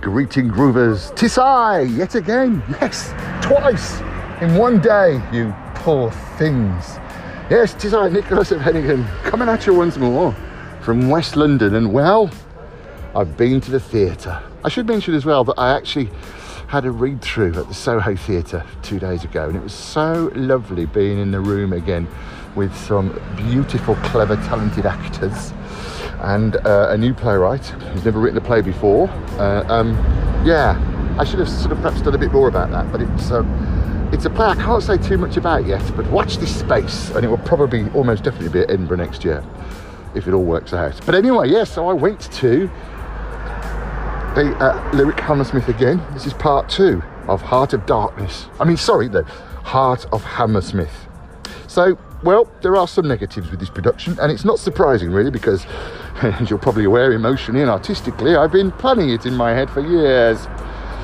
Greeting groovers, Tisai, yet again, yes, twice in one day, you poor things. Yes, Tisai, Nicholas of Hennigan, coming at you once more from West London, and well, I've been to the theatre. I should mention as well that I actually had a read through at the Soho Theatre two days ago, and it was so lovely being in the room again with some beautiful, clever, talented actors and uh, a new playwright who's never written a play before. Uh, um, yeah, I should have sort of perhaps done a bit more about that, but it's. Um, it's a play I can't say too much about yet, but watch this space, and it will probably almost definitely be at Edinburgh next year if it all works out. But anyway, yeah, so I went to the uh, Lyric Hammersmith again. This is part two of Heart of Darkness. I mean, sorry, the Heart of Hammersmith. So well, there are some negatives with this production, and it's not surprising really because, as you're probably aware, emotionally and artistically, I've been planning it in my head for years.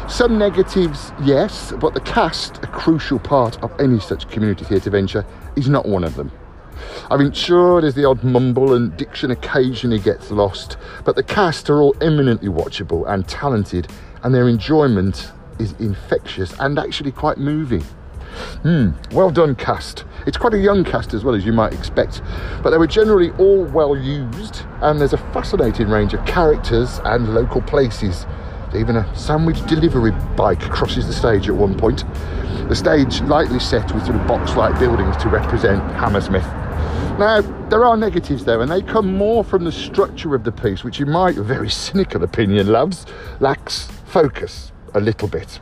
Some negatives, yes, but the cast, a crucial part of any such community theatre venture, is not one of them. I mean, sure, there's the odd mumble and diction occasionally gets lost, but the cast are all eminently watchable and talented, and their enjoyment is infectious and actually quite moving. Hmm, well done, cast. It's quite a young cast as well as you might expect, but they were generally all well used, and there's a fascinating range of characters and local places. Even a sandwich delivery bike crosses the stage at one point. The stage lightly set with sort of box-like buildings to represent Hammersmith. Now, there are negatives there, and they come more from the structure of the piece, which in my very cynical opinion, loves, lacks focus a little bit.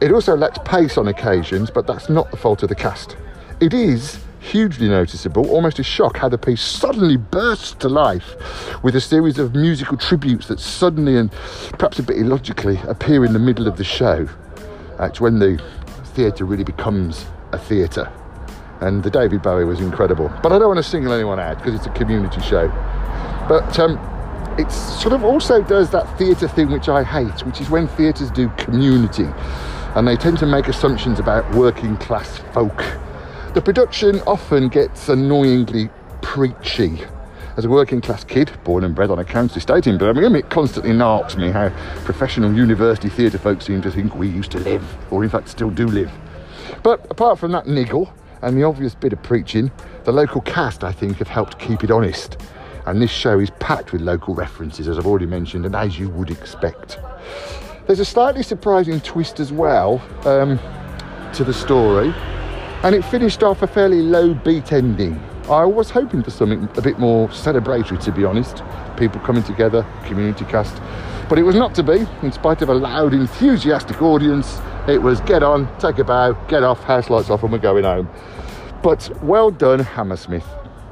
It also lacks pace on occasions, but that's not the fault of the cast. It is hugely noticeable, almost a shock how the piece suddenly bursts to life with a series of musical tributes that suddenly and perhaps a bit illogically appear in the middle of the show. That's when the theatre really becomes a theatre. And the David Bowie was incredible. But I don't want to single anyone out because it's a community show. But um, it sort of also does that theatre thing which I hate, which is when theatres do community and they tend to make assumptions about working class folk. The production often gets annoyingly preachy. As a working class kid, born and bred on a council estate in Birmingham, it constantly narks me how professional university theatre folk seem to think we used to live, or in fact still do live. But apart from that niggle and the obvious bit of preaching, the local cast, I think, have helped keep it honest. And this show is packed with local references, as I've already mentioned, and as you would expect. There's a slightly surprising twist as well um, to the story, and it finished off a fairly low beat ending. I was hoping for something a bit more celebratory, to be honest. People coming together, community cast. But it was not to be, in spite of a loud, enthusiastic audience. It was get on, take a bow, get off, house lights off, and we're going home. But well done, Hammersmith.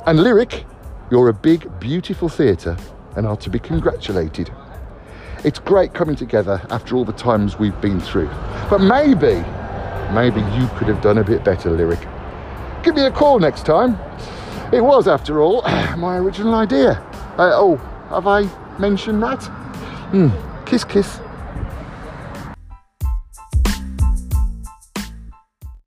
And Lyric, you're a big, beautiful theatre and are to be congratulated. It's great coming together after all the times we've been through. But maybe, maybe you could have done a bit better, Lyric. Give me a call next time. It was, after all, my original idea. Uh, oh, have I mentioned that? Hmm. Kiss, kiss.